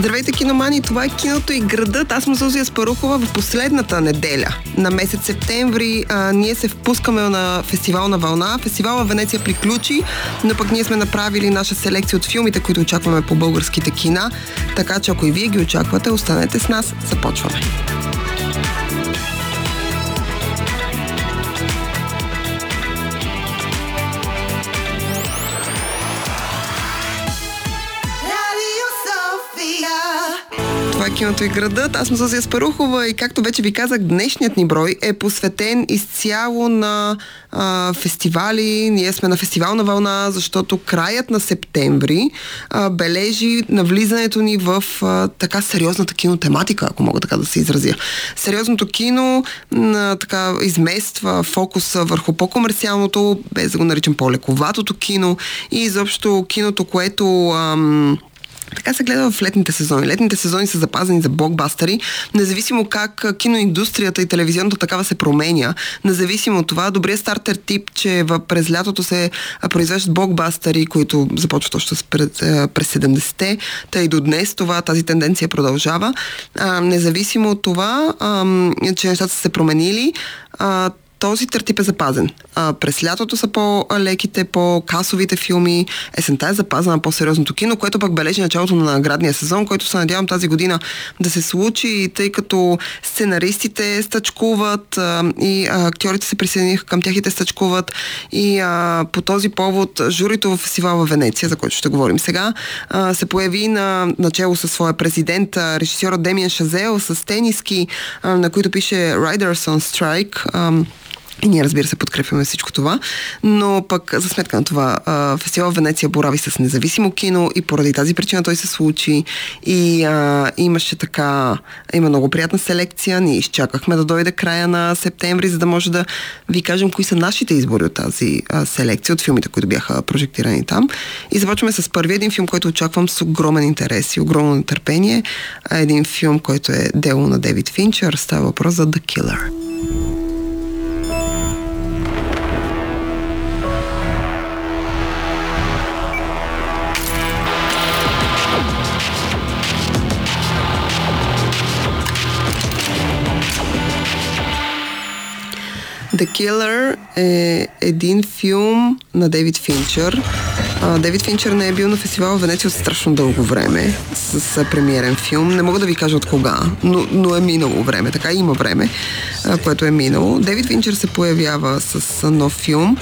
Здравейте, киномани! Това е киното и градът. Аз съм Зузия Спарухова в последната неделя на месец септември. А, ние се впускаме на фестивал на вълна. Фестивала Венеция приключи, но пък ние сме направили наша селекция от филмите, които очакваме по българските кина. Така че ако и вие ги очаквате, останете с нас. Започваме. Киното и градът. Аз съм Зозия Спарухова и както вече ви казах, днешният ни брой е посветен изцяло на а, фестивали. Ние сме на фестивална вълна, защото краят на септември а, бележи навлизането ни в а, така сериозната кинотематика, ако мога така да се изразя. Сериозното кино а, така измества фокуса върху по-комерциалното, без да го наричам по-лековатото кино и изобщо киното, което ам, така се гледа в летните сезони. Летните сезони са запазени за блокбастери, независимо как киноиндустрията и телевизионната такава се променя, независимо от това, добрият стартер тип, че през лятото се произвеждат блокбастери, които започват още през, през 70-те, тъй до днес това, тази тенденция продължава. Независимо от това, че нещата са се променили, този тертип е запазен. А, през лятото са по-леките, по-касовите филми, есента е запазена по-сериозното кино, което пък бележи началото на наградния сезон, който се надявам тази година да се случи, тъй като сценаристите стъчкуват а, и а, актьорите се присъединиха към тях и те стъчкуват и а, по този повод журито в фестивала в Венеция, за който ще говорим сега, а, се появи на начало със своя президент, режисьора Демиан Шазел с тениски, а, на които пише Riders on Strike. А, и ние, разбира се, подкрепяме всичко това, но пък за сметка на това фестивал Венеция борави с независимо кино и поради тази причина той се случи и а, имаше така, има много приятна селекция. Ние изчакахме да дойде края на септември, за да може да ви кажем кои са нашите избори от тази а, селекция, от филмите, които бяха прожектирани там. И започваме с първи един филм, който очаквам с огромен интерес и огромно нетърпение. Един филм, който е дело на Девид Финчер. Става въпрос за The Killer. The Killer е един филм на Дейвид Финчър. Дейвид Финчър не е бил на фестивала в Венеция от страшно дълго време с, с премиерен филм. Не мога да ви кажа от кога, но, но е минало време. Така има време, а, което е минало. Дейвид Финчър се появява с нов филм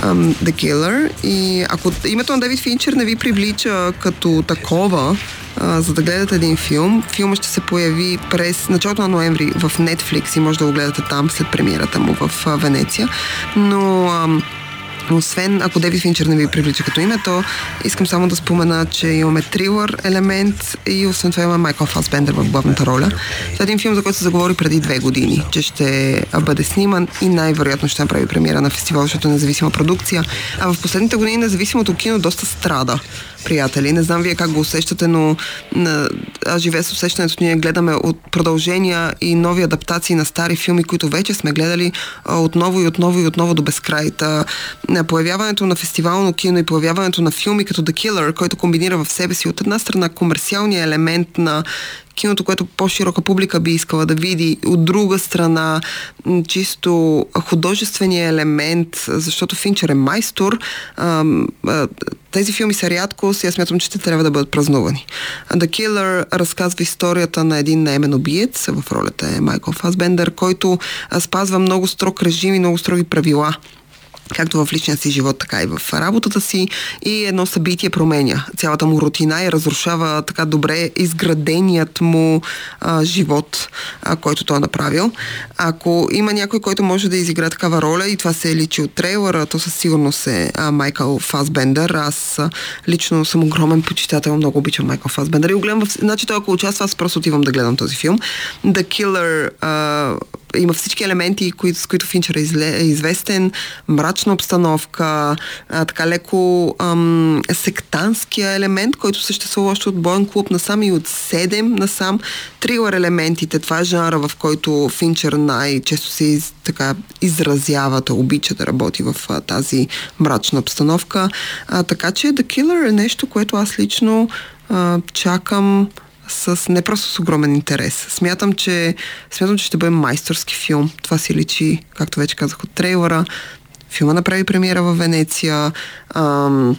um, The Killer и ако името на Дейвид Финчър не ви привлича като такова, за да гледате един филм. Филмът ще се появи през началото на ноември в Netflix и може да го гледате там след премиерата му в Венеция. Но освен ако Деви Финчер не ви привлича като име, то искам само да спомена, че имаме трилър елемент и освен това има Майкъл Фасбендер в главната роля. Това е един филм, за който се заговори преди две години, че ще бъде сниман и най-вероятно ще направи премиера на фестивал, защото е независима продукция. А в последните години независимото кино доста страда приятели. Не знам вие как го усещате, но аз живея с усещането, ние гледаме от продължения и нови адаптации на стари филми, които вече сме гледали отново и отново и отново до безкрай. Появяването на фестивално кино и появяването на филми като The Killer, който комбинира в себе си от една страна комерциалния елемент на киното, което по-широка публика би искала да види. От друга страна, чисто художествения елемент, защото Финчер е майстор, тези филми са рядко, и аз смятам, че те трябва да бъдат празнувани. The Killer разказва историята на един наемен убиец, в ролята е Майкъл Фасбендер, който спазва много строг режим и много строги правила както в личния си живот, така и в работата си и едно събитие променя цялата му рутина и разрушава така добре изграденият му а, живот, а, който той е направил. Ако има някой, който може да изигра такава роля и това се е личи от трейлера, то със сигурност е а, Майкъл Фасбендер. Аз а, лично съм огромен почитател, много обичам Майкъл Фасбендер и го гледам в... Значи той ако участва, аз просто отивам да гледам този филм. The Killer а, има всички елементи, кои, с които Финчер е, изле, е известен, мрачна обстановка, а, така леко ам, сектантския елемент, който съществува още от Боен клуб насам и от 7 насам. Трилър елементите, това е жанра, в който Финчер най-често се из, така, изразява, да обича да работи в а, тази мрачна обстановка. А, така че The Killer е нещо, което аз лично а, чакам с не просто с огромен интерес. Смятам, че, смятам, че ще бъде майсторски филм. Това си личи, както вече казах от трейлера. Филма направи премиера в Венеция. Ам,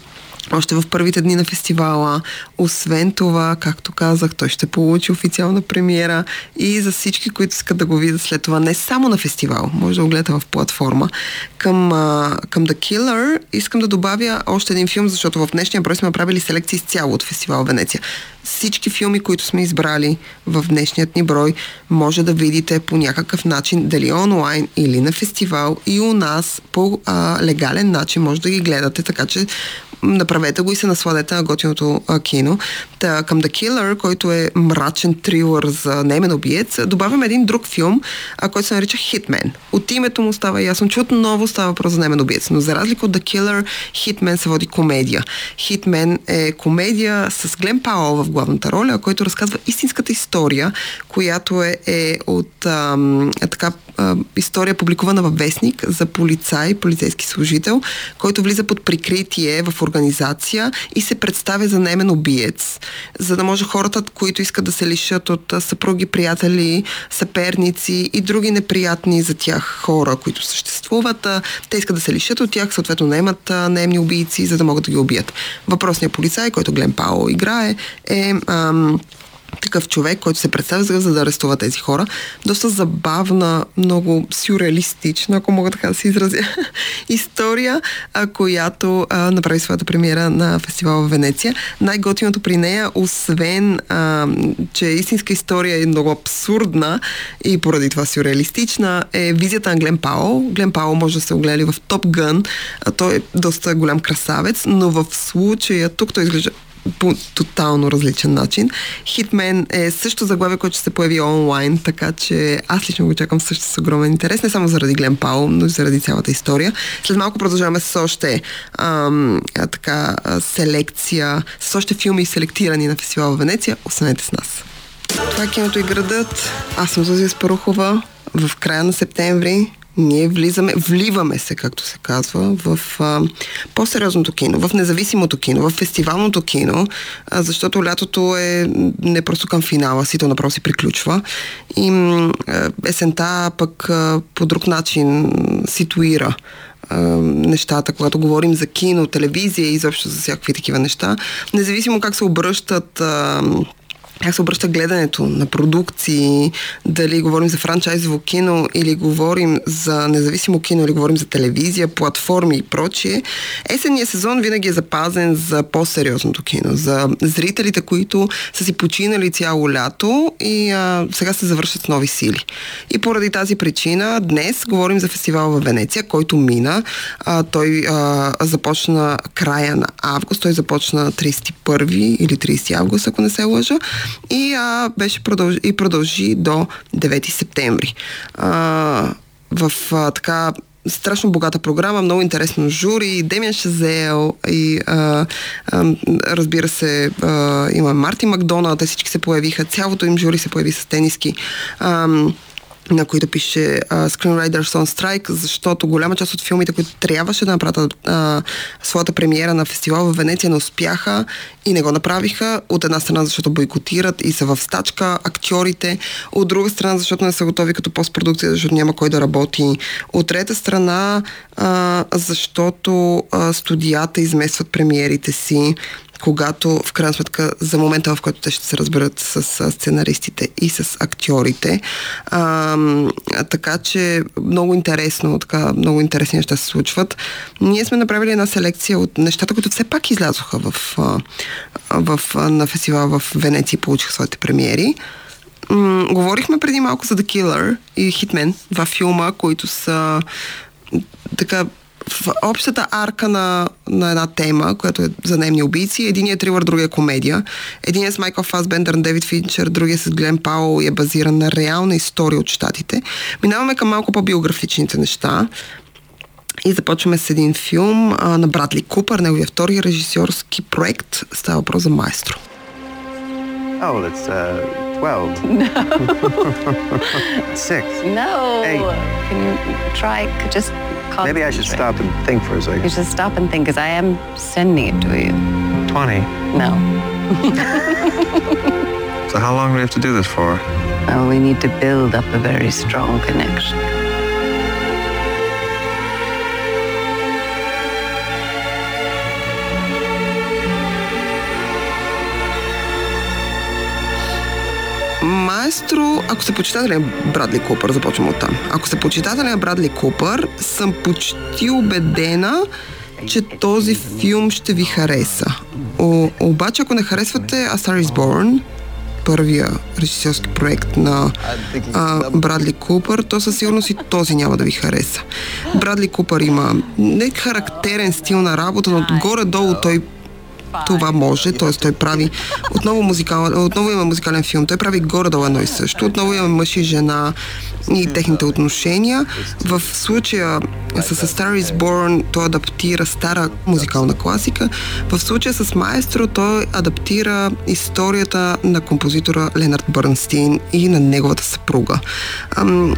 още в първите дни на фестивала. Освен това, както казах, той ще получи официална премиера и за всички, които искат да го видят след това, не само на фестивал, може да го гледате в платформа. Към, към The Killer искам да добавя още един филм, защото в днешния брой сме направили селекции изцяло от фестивал Венеция. Всички филми, които сме избрали в днешният ни брой, може да видите по някакъв начин, дали онлайн или на фестивал и у нас по а, легален начин може да ги гледате, така че направете го и се насладете на готиното а, кино. Та, към The Killer, който е мрачен трилър за немен убиец, добавям един друг филм, а, който се нарича Hitman. От името му става ясно, че отново става въпрос за немен убиец, но за разлика от The Killer, Hitman се води комедия. Hitman е комедия с Глен Пауъл в главната роля, който разказва истинската история, която е, е от ам, е така история публикувана във Вестник за полицай, полицейски служител, който влиза под прикритие в организация и се представя за немен убиец, за да може хората, които искат да се лишат от съпруги, приятели, съперници и други неприятни за тях хора, които съществуват, те искат да се лишат от тях, съответно наемат наемни убийци, за да могат да ги убият. Въпросният полицай, който Глен Пао играе, е ам, такъв човек, който се представя за да арестува тези хора. Доста забавна, много сюрреалистична, ако мога така да се изразя, история, а, която а, направи своята премиера на фестивал в Венеция. Най-готиното при нея, освен, а, че истинска история е много абсурдна и поради това сюрреалистична, е визията на Глен Пао. Глен Пао може да се огледа в Топ Гън. Той е доста голям красавец, но в случая тук той изглежда по тотално различен начин. Хитмен е също заглавие, което ще се появи онлайн, така че аз лично го чакам също с огромен интерес, не само заради Глен Паул, но и заради цялата история. След малко продължаваме с още ам, а, така, а, селекция, с още филми селектирани на фестивал в Венеция. Останете с нас. Това е киното и градът. Аз съм Зузия Спарухова. В края на септември ние влизаме, вливаме се, както се казва, в а, по-сериозното кино, в независимото кино, в фестивалното кино, а, защото лятото е не просто към финала си, то направо приключва. И а, есента пък а, по друг начин ситуира нещата, когато говорим за кино, телевизия и изобщо за всякакви такива неща. Независимо как се обръщат а, как се обръща гледането на продукции, дали говорим за франчайзово кино или говорим за независимо кино, или говорим за телевизия, платформи и прочие, есенният сезон винаги е запазен за по-сериозното кино, за зрителите, които са си починали цяло лято и а, сега се завършат с нови сили. И поради тази причина днес говорим за фестивал в Венеция, който мина. А, той а, започна края на август, той започна 31 или 30 август, ако не се лъжа и а, беше продължи, и продължи до 9 септември. А, в а, така страшно богата програма, много интересно жури, Демиан Шазел и а, а, разбира се а, има Марти Макдоналд, те всички се появиха, цялото им жури се появи с тениски. А, на които пише uh, Screenwriters on Strike, защото голяма част от филмите, които трябваше да направят uh, своята премиера на фестивал в Венеция, не успяха и не го направиха. От една страна, защото бойкотират и са в стачка актьорите, от друга страна, защото не са готови като постпродукция, защото няма кой да работи. От трета страна, uh, защото uh, студията изместват премиерите си когато в крайна сметка за момента, в който те ще се разберат с, сценаристите и с актьорите. А, така че много интересно, така, много интересни неща се случват. Ние сме направили една селекция от нещата, които все пак излязоха в, в, на фестивал в Венеция и получиха своите премиери. М- говорихме преди малко за The Killer и Hitman, два филма, които са така в общата арка на, на една тема, която е за наемни убийци, единият е трилър, другия е комедия. Единият е с Майкъл Фасбендър, Девид Финчер, другия е с Глен Паул и е базиран на реална история от щатите. Минаваме към малко по-биографичните неща. И започваме с един филм а, на Брадли Купър, неговия втори режисьорски проект. Става въпрос за Майстро. Oh, it's uh, 12. No. Six. No. Eight. Can you try, just Maybe I should stop and think for a second. You should stop and think, because I am sending it to you. 20. No. So how long do we have to do this for? Well, we need to build up a very strong connection. Маестро, ако сте почитатели на Брадли Купър, започвам от там. Ако сте почитатели на Брадли Купър, съм почти убедена, че този филм ще ви хареса. О, обаче, ако не харесвате A Star is Born, първия режисьорски проект на а, Брадли Купър, то със сигурност и този няма да ви хареса. Брадли Купър има не характерен стил на работа, но горе-долу той това може, т.е. той прави отново, музикал, отново има музикален филм, той прави горе-долу едно и също, отново има мъж и жена и техните отношения. В случая с A Star is Born той адаптира стара музикална класика, в случая с Маестро той адаптира историята на композитора Ленард Бърнстин и на неговата съпруга.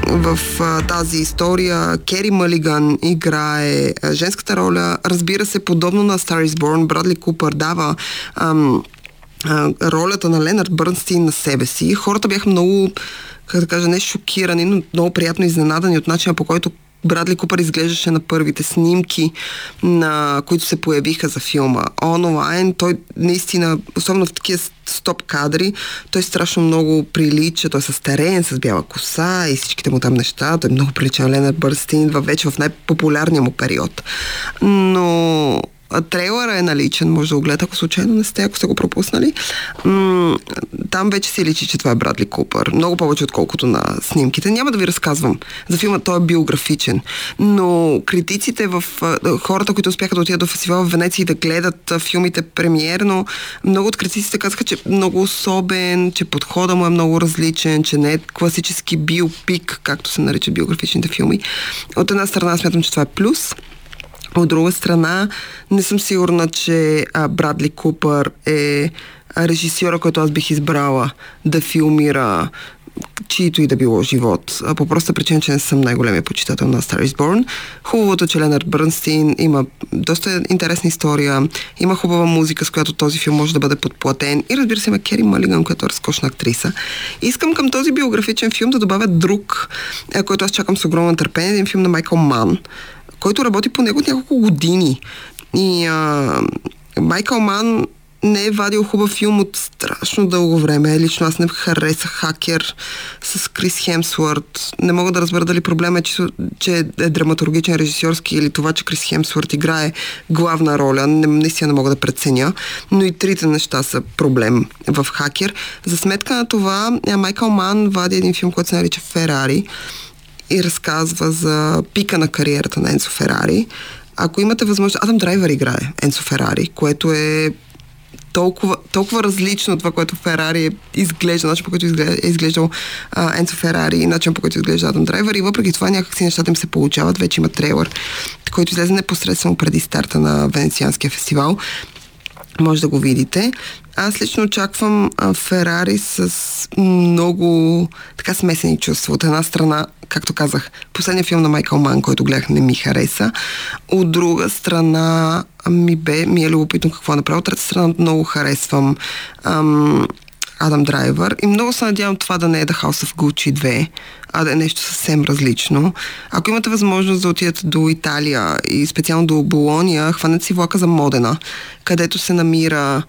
В тази история Кери Малиган играе женската роля, разбира се, подобно на Star is Born, Брадли Купър дава ролята на Ленард Бърнстин на себе си. Хората бяха много, как да кажа, не шокирани, но много приятно изненадани от начина по който Брадли Купър изглеждаше на първите снимки, на които се появиха за филма. Онлайн, той наистина, особено в такива стоп кадри, той страшно много прилича, той е старен, с бяла коса и всичките му там неща. Той е много прилича на Ленард Бърстин, вече в най-популярния му период. Но трейлера е наличен, може да го гледате, ако случайно не сте, ако сте го пропуснали. Там вече се личи, че това е Брадли Купър. Много повече, отколкото на снимките. Няма да ви разказвам. За филма той е биографичен. Но критиците в хората, които успяха да отидат до фестивала в Венеция и да гледат филмите премиерно, много от критиците казаха, че е много особен, че подхода му е много различен, че не е класически биопик, както се наричат биографичните филми. От една страна смятам, че това е плюс, от друга страна, не съм сигурна, че а, Брадли Купър е режисьора, който аз бих избрала да филмира чието и да било живот. По проста причина, че не съм най-големия почитател на Star is Born. Хубавото, че Ленард Бърнстин има доста интересна история, има хубава музика, с която този филм може да бъде подплатен и разбира се има Кери Малиган, която е разкошна актриса. Искам към този биографичен филм да добавя друг, който аз чакам с огромно търпение, един филм на Майкъл Ман, който работи по него няколко години. И а, Майкъл Ман не е вадил хубав филм от страшно дълго време. Лично аз не харесах хакер с Крис Хемсворт. Не мога да разбера дали проблема е, че, че е драматургичен, режисьорски или това, че Крис Хемсворт играе главна роля. Не, наистина не мога да преценя. Но и трите неща са проблем в хакер. За сметка на това, Майкъл Ман вади един филм, който се нарича Ферари и разказва за пика на кариерата на Енцо Ферари. Ако имате възможност, Адам Драйвер играе Енцо Ферари, което е толкова, толкова различно от това, което Ферари е изглежда, начин по който е изглеждал а, Енцо Ферари и начин по който изглежда Адам Драйвер и въпреки това някакси нещата им се получават. Вече има трейлър, който излезе непосредствено преди старта на Венецианския фестивал. Може да го видите. Аз лично очаквам Ферари с много така смесени чувства. От една страна, както казах, последния филм на Майкъл Ман, който гледах, не ми хареса. От друга страна, ми, бе, ми е любопитно какво е. От трета страна, много харесвам ам, Адам Драйвер и много се надявам това да не е The House of Gucci 2, а да е нещо съвсем различно. Ако имате възможност да отидете до Италия и специално до Болония, хванете си влака за Модена, където се намира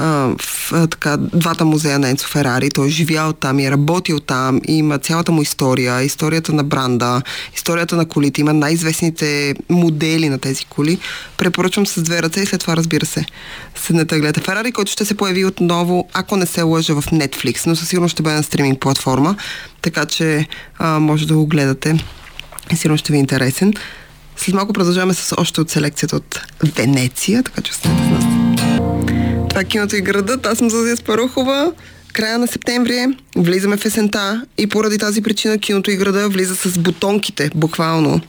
в така, двата музея на Енцо Ферари. Той е живял там и е работил там и има цялата му история, историята на бранда, историята на колите. Има най-известните модели на тези коли. Препоръчвам с две ръце и след това, разбира се, седнете да гледате Ферари, който ще се появи отново, ако не се лъжа в Netflix, но със сигурност ще бъде на стриминг платформа, така че а, може да го гледате. Сигурно ще ви е интересен. След малко продължаваме с още от селекцията от Венеция, така че останете с нас. Това киното и градът. Аз съм Зазия Спарухова. Края на септември влизаме в есента и поради тази причина киното и града влиза с бутонките, буквално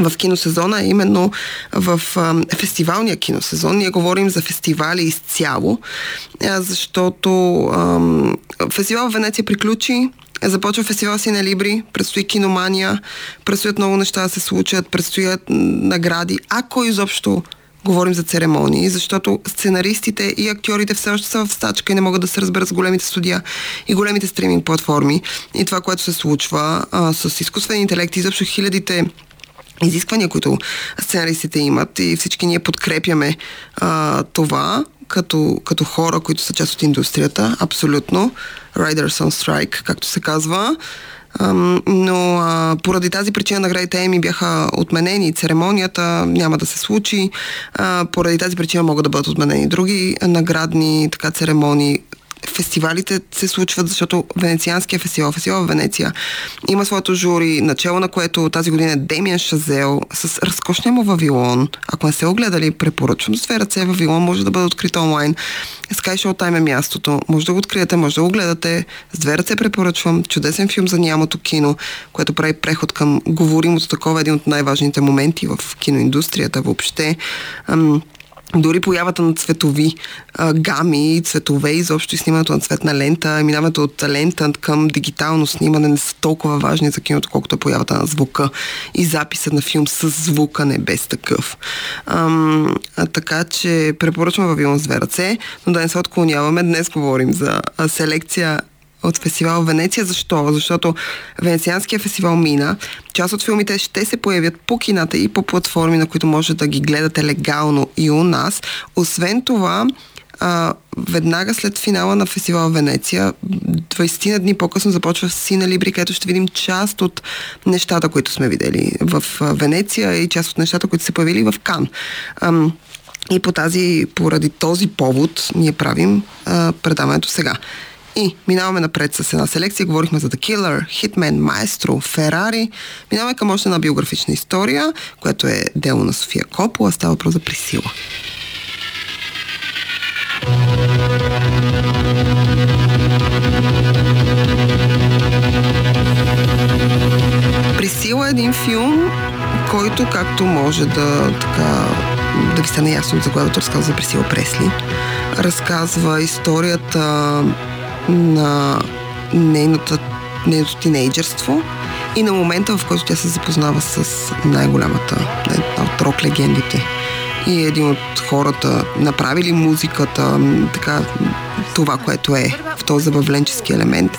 в киносезона, именно в а, фестивалния киносезон. Ние говорим за фестивали изцяло, защото а, фестивал в Венеция приключи, Започва фестивал си на Либри, предстои киномания, предстоят много неща да се случат, предстоят награди, ако изобщо говорим за церемонии, защото сценаристите и актьорите все още са в стачка и не могат да се разберат с големите студия и големите стриминг платформи. И това, което се случва а, с изкуствен интелект, изобщо хилядите изисквания, които сценаристите имат и всички ние подкрепяме а, това като, като хора, които са част от индустрията, абсолютно. Riders on Strike, както се казва. Но поради тази причина наградите Еми бяха отменени. Церемонията няма да се случи. Поради тази причина могат да бъдат отменени други наградни така, церемонии фестивалите се случват, защото Венецианския фестивал, фестивал в Венеция, има своето жури, начало на което тази година е Демиан Шазел с разкошния му Вавилон. Ако не сте огледали, препоръчвам с две ръце. Вавилон може да бъде открит онлайн. Sky Showtime е мястото. Може да го откриете, може да го гледате. С две ръце препоръчвам. Чудесен филм за нямото кино, което прави преход към говоримото такова, един от най-важните моменти в киноиндустрията въобще дори появата на цветови а, гами, цветове, изобщо и снимането на цветна лента, минаването от лента към дигитално снимане не са толкова важни за киното, колкото е появата на звука и записът на филм с звука, не без такъв. Ам, а, така че препоръчвам Вавилон с две ръце, но да не се отклоняваме. Днес говорим за селекция от фестивал Венеция. Защо? Защото Венецианския фестивал мина. Част от филмите ще се появят по кината и по платформи, на които може да ги гледате легално и у нас. Освен това, а, веднага след финала на фестивал Венеция, 20 на дни по-късно започва Сина Либри, където ще видим част от нещата, които сме видели в Венеция и част от нещата, които се появили в Кан. Ам, и по тази, поради този повод ние правим а, предаването сега. И минаваме напред с една селекция. Говорихме за The Killer, Hitman, Maestro, Ferrari. Минаваме към още една биографична история, която е дело на София Копола. Става въпрос за Присила. Присила е един филм, който както може да така да ви стане ясно от заглавието, разказва за Присила Пресли. Разказва историята на нейната, нейното тинейджерство и на момента, в който тя се запознава с най-голямата, от рок легендите. И един от хората направили музиката, така, това, което е в този забавленчески елемент,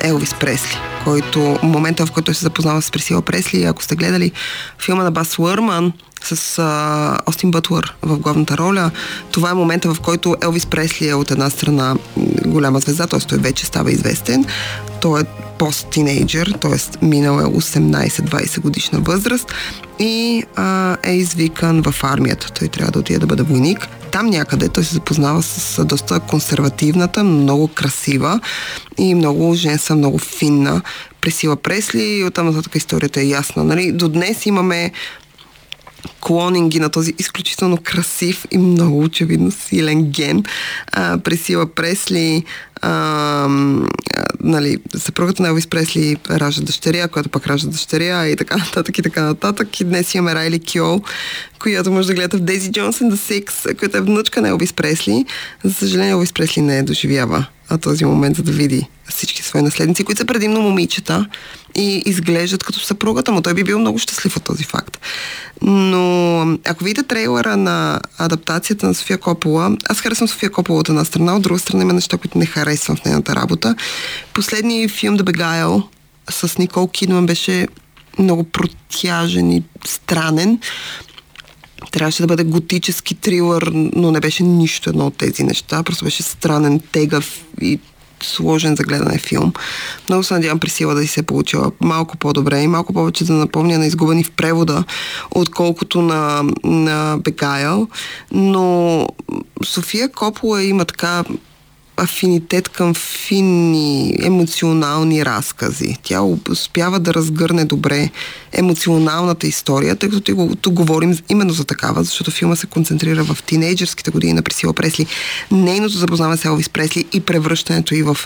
Елвис Пресли, който момента, в който се запознава с Пресила Пресли, ако сте гледали филма на Бас Уърман, с а, Остин Бътлър в главната роля. Това е момента, в който Елвис Пресли е от една страна голяма звезда, т.е. той вече става известен. Той е пост-тинейджър, т.е. минал е 18-20 годишна възраст и а, е извикан в армията. Той трябва да отиде да бъде войник. Там някъде той се запознава с доста консервативната, много красива и много женска, много финна Пресила Пресли оттам нататък историята е ясна. Нали? До днес имаме клонинги на този изключително красив и много очевидно силен ген. А, Пресила Пресли, а, нали, съпругата на Елвис Пресли ражда дъщеря, която пък ражда дъщеря и така нататък и така нататък. И днес имаме Райли Кьол, която може да гледате в Дейзи Джонсън The Six, която е внучка на Елвис Пресли. За съжаление, Елвис Пресли не е доживява този момент, за да види всички свои наследници, които са предимно момичета и изглеждат като съпругата му. Той би бил много щастлив от този факт. Но ако видите трейлера на адаптацията на София Копола, аз харесвам София Копола от една страна, от друга страна има неща, които не харесвам в нейната работа. Последният филм The Beguile с Никол Кидман беше много протяжен и странен. Трябваше да бъде готически трилър, но не беше нищо едно от тези неща. Просто беше странен, тегав и сложен за гледане филм. Много се надявам Присила да си се е получила малко по-добре и малко повече да напомня на изгубени в превода, отколкото на, на Бегайл. Но София Копола има така афинитет към финни, емоционални разкази. Тя успява да разгърне добре емоционалната история, тъй като тук говорим именно за такава, защото филма се концентрира в тинейджерските години на Пресила Пресли, нейното запознаване с Елвис Пресли и превръщането и в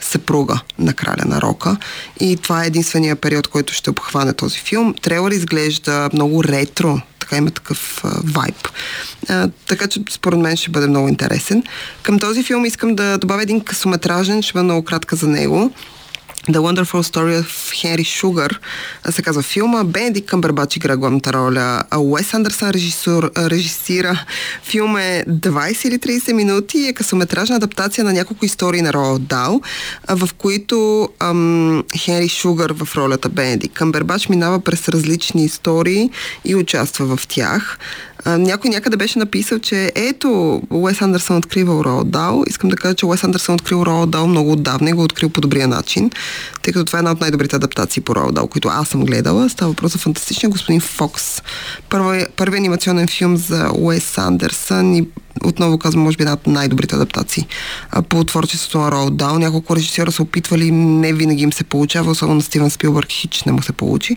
съпруга на краля на рока. И това е единствения период, който ще обхване този филм. Трейлър изглежда много ретро, така има такъв вайб. Така че според мен ще бъде много интересен. Към този филм искам да добавя един късометражен, ще бъде много кратка за него. The Wonderful Story of Henry Sugar се казва филма. Бенедик Къмбербач игра главната роля. Уес Андерсън режисур, режисира. Филм е 20 или 30 минути и е късометражна адаптация на няколко истории на Роал Дал, в които ам, Хенри Шугър в ролята Бенедик Къмбербач минава през различни истории и участва в тях. Някой някъде беше написал, че ето, Уес Андерсън открива Роал. Искам да кажа, че Уес Андерсън открил Роал Дал много отдавна и го открил по добрия начин, тъй като това е една от най-добрите адаптации по Роал които аз съм гледала. Става въпрос за фантастичен господин Фокс. Първи, първи анимационен филм за Уес Андерсън и отново казвам, може би една от най-добрите адаптации а, по творчеството на Роал Дал. Няколко режисьора са опитвали, не винаги им се получава, особено на Стивен Спилбърг хич не му се получи.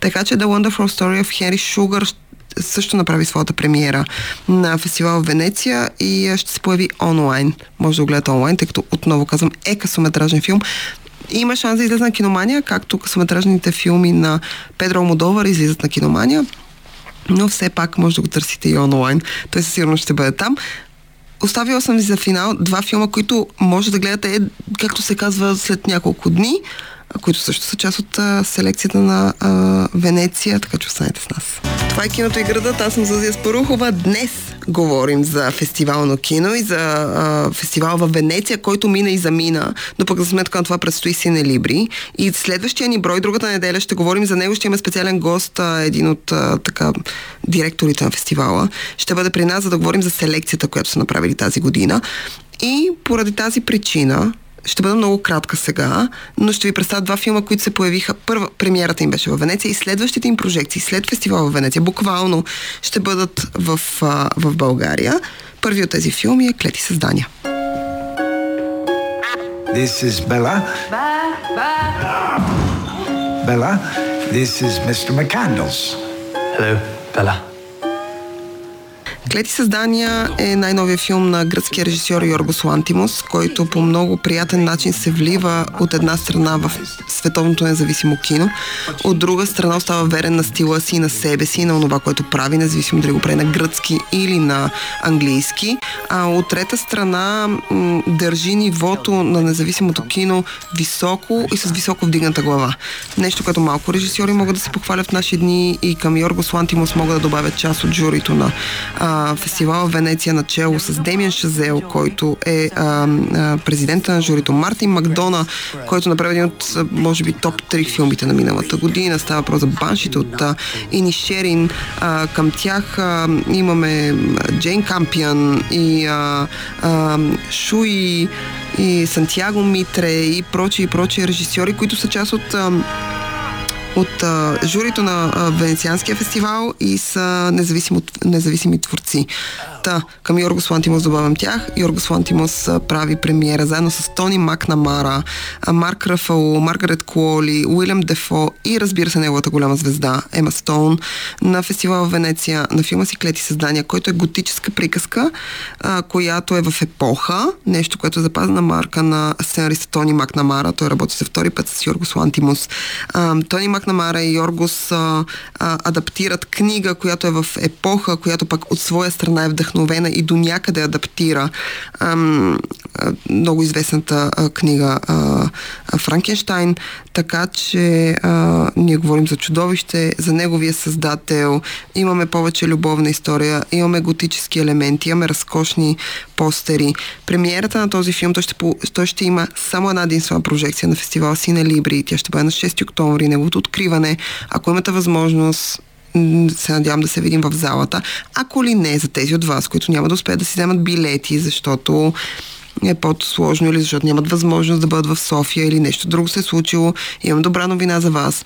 Така че The Wonderful Story of Henry Sugar също направи своята премиера на фестивал в Венеция и ще се появи онлайн. Може да го гледате онлайн, тъй като отново казвам е късометражен филм. Има шанс да излезе на киномания, както късометражните филми на Педро Модовар излизат на киномания но все пак може да го търсите и онлайн. Той със сигурност ще бъде там. Оставила съм ви за финал два филма, които може да гледате, както се казва, след няколко дни които също са част от селекцията на а, Венеция, така че останете с нас. Това е киното и градът. Аз съм Зазия Спарухова. Днес говорим за фестивално кино и за а, фестивал в Венеция, който мина и замина, но пък за сметка на това предстои Сине Либри. И следващия ни брой, другата неделя, ще говорим за него. Ще имаме специален гост, а, един от а, така, директорите на фестивала. Ще бъде при нас, за да говорим за селекцията, която са направили тази година. И поради тази причина ще бъда много кратка сега, но ще ви представя два филма, които се появиха. Първа премиерата им беше в Венеция и следващите им прожекции след фестивала в Венеция буквално ще бъдат в, в България. Първи от тези филми е Клети създания. This is Bella. Ba, ba. Bella, this is Mr. McCandles. Hello, Bella. Клети създания е най-новия филм на гръцкия режисьор Йоргос Лантимос, който по много приятен начин се влива от една страна в световното независимо кино, от друга страна остава верен на стила си, на себе си, на това, което прави, независимо дали го прави на гръцки или на английски. А от трета страна държи нивото на независимото кино високо и с високо вдигната глава. Нещо, което малко режисьори могат да се похвалят в наши дни и към Йоргос Лантимос могат да добавят част от журито на а, фестивал в Венеция начало с Демиан Шазел, който е а, а, президента на журито, Мартин Макдона, който направи един от, може би, топ 3 филмите на миналата година. Става въпрос за баншите от а, Ини Шерин. А, към тях а, имаме Джейн Кампиан и а, а, Шуи и Сантьяго Митре и прочи и прочи режисьори, които са част от а, от а, журито на а, Венецианския фестивал и са независими, независими творци. Та, към Йоргос Лантимос добавям тях. Йоргос Лантимос прави премиера заедно с Тони Макнамара, Марк Рафао, Маргарет Куоли, Уилям Дефо и разбира се неговата голяма звезда Ема Стоун на фестивал в Венеция на филма си Клети създания, който е готическа приказка, а, която е в епоха, нещо, което е запазена марка на сценариста Тони Макнамара. Той работи за втори път с Йоргос Лантимос. А, Тони Макнамара и Йоргос а, а, адаптират книга, която е в епоха, която пък от своя страна е вдъхновена и до някъде адаптира. Ам, много известната книга Франкенштайн, така че ние говорим за чудовище, за неговия създател, имаме повече любовна история, имаме готически елементи, имаме разкошни постери. Премиерата на този филм, той ще, той ще има само една единствена прожекция на фестивал Сине Либри, тя ще бъде на 6 октомври, неговото откриване. Ако имате възможност, се надявам да се видим в залата. Ако ли не, за тези от вас, които няма да успеят да си вземат билети, защото е по-сложно или защото нямат възможност да бъдат в София или нещо друго се е случило, имам добра новина за вас.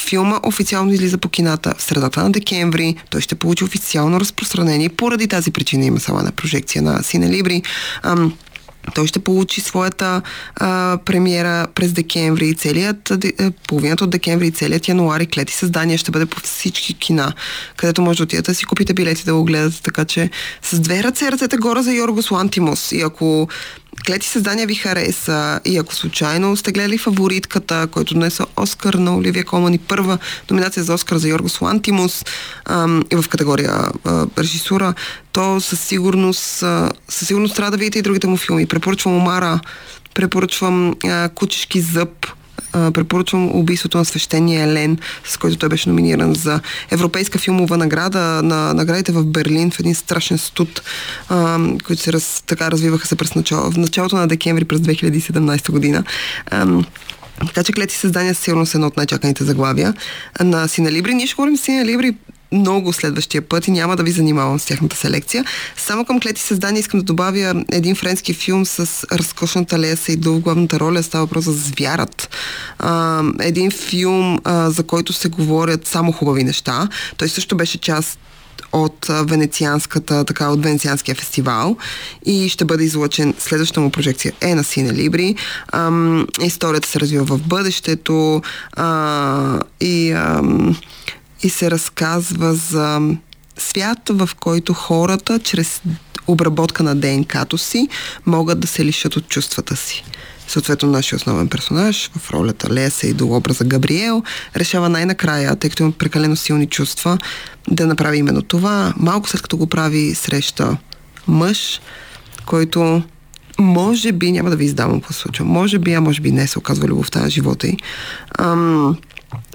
Филма официално излиза по кината в средата на декември. Той ще получи официално разпространение. Поради тази причина има само една прожекция на Сине Либри. Той ще получи своята а, премиера през декември, целият, е, половината от декември и целият януари. Клети създания ще бъде по всички кина, където може да отидете да си купите билети да го гледате, така че с две ръце ръцете гора за Йоргос Лантимос и ако Клети създания ви хареса. И ако случайно сте гледали фаворитката, който днес е Оскар на Оливия Колман и първа номинация за Оскар за Йоргос Лантимус ам, в категория а, режисура, то със сигурност, а, със сигурност трябва да видите и другите му филми. Препоръчвам Омара, Препоръчвам а, Кучешки зъб, препоръчвам убийството на свещения Елен, с който той беше номиниран за Европейска филмова награда на наградите в Берлин в един страшен студ, а, които се раз, така развиваха се през начало, в началото на декември през 2017 година. А, така че клети създания сигурно са едно от най-чаканите заглавия. На Сина Либри, ние ще говорим Сина Либри много следващия път и няма да ви занимавам с тяхната селекция. Само към клети създания искам да добавя един френски филм с разкошната Лея Сейдо в главната роля. Става въпрос за Звярат. А, един филм, а, за който се говорят само хубави неща. Той също беше част от венецианската, така, от венецианския фестивал и ще бъде излъчен следващата му прожекция е на Сине Либри. Ам, историята се развива в бъдещето а, и ам, и се разказва за свят, в който хората чрез обработка на ДНК-то си могат да се лишат от чувствата си. Съответно, нашия основен персонаж в ролята Леса и до образа Габриел решава най-накрая, тъй като има прекалено силни чувства, да направи именно това. Малко след като го прави среща мъж, който може би, няма да ви издавам какво случва, може би, а може би не се оказва любовта на живота й. Ам,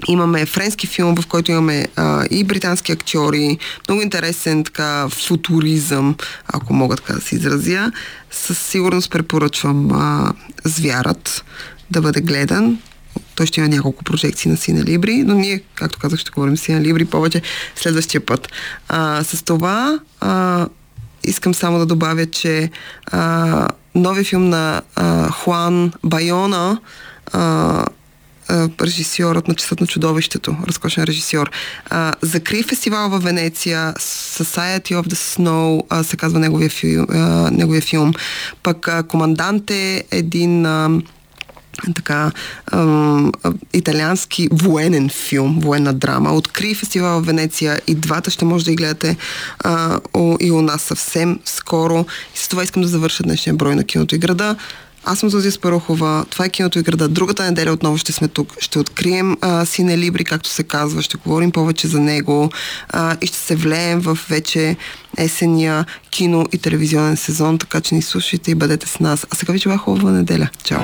Имаме френски филм, в който имаме а, и британски актьори, много интересен така футуризъм, ако мога така да се изразя. Със сигурност препоръчвам а, Звярат да бъде гледан. Той ще има няколко прожекции на Сина Либри, но ние, както казах, ще говорим Сина Либри повече следващия път. А, с това а, искам само да добавя, че а, нови филм на а, Хуан Байона а, режисьорът на Часът на чудовището, разкошен режисьор. А, закри фестивал в Венеция, Society of the Snow а, се казва неговия, фил, а, неговия филм. Пък а, Командант е един а, така а, италиански военен филм, военна драма. Откри фестивал в Венеция и двата ще може да ги гледате а, и у нас съвсем скоро. И с това искам да завърша днешния брой на киното и града. Аз съм Зузия Спарухова. Това е киното и града. Другата неделя отново ще сме тук. Ще открием а, Сине Либри, както се казва. Ще говорим повече за него а, и ще се влеем в вече есения кино и телевизионен сезон. Така че ни слушайте и бъдете с нас. А сега ви желая хубава неделя. Чао!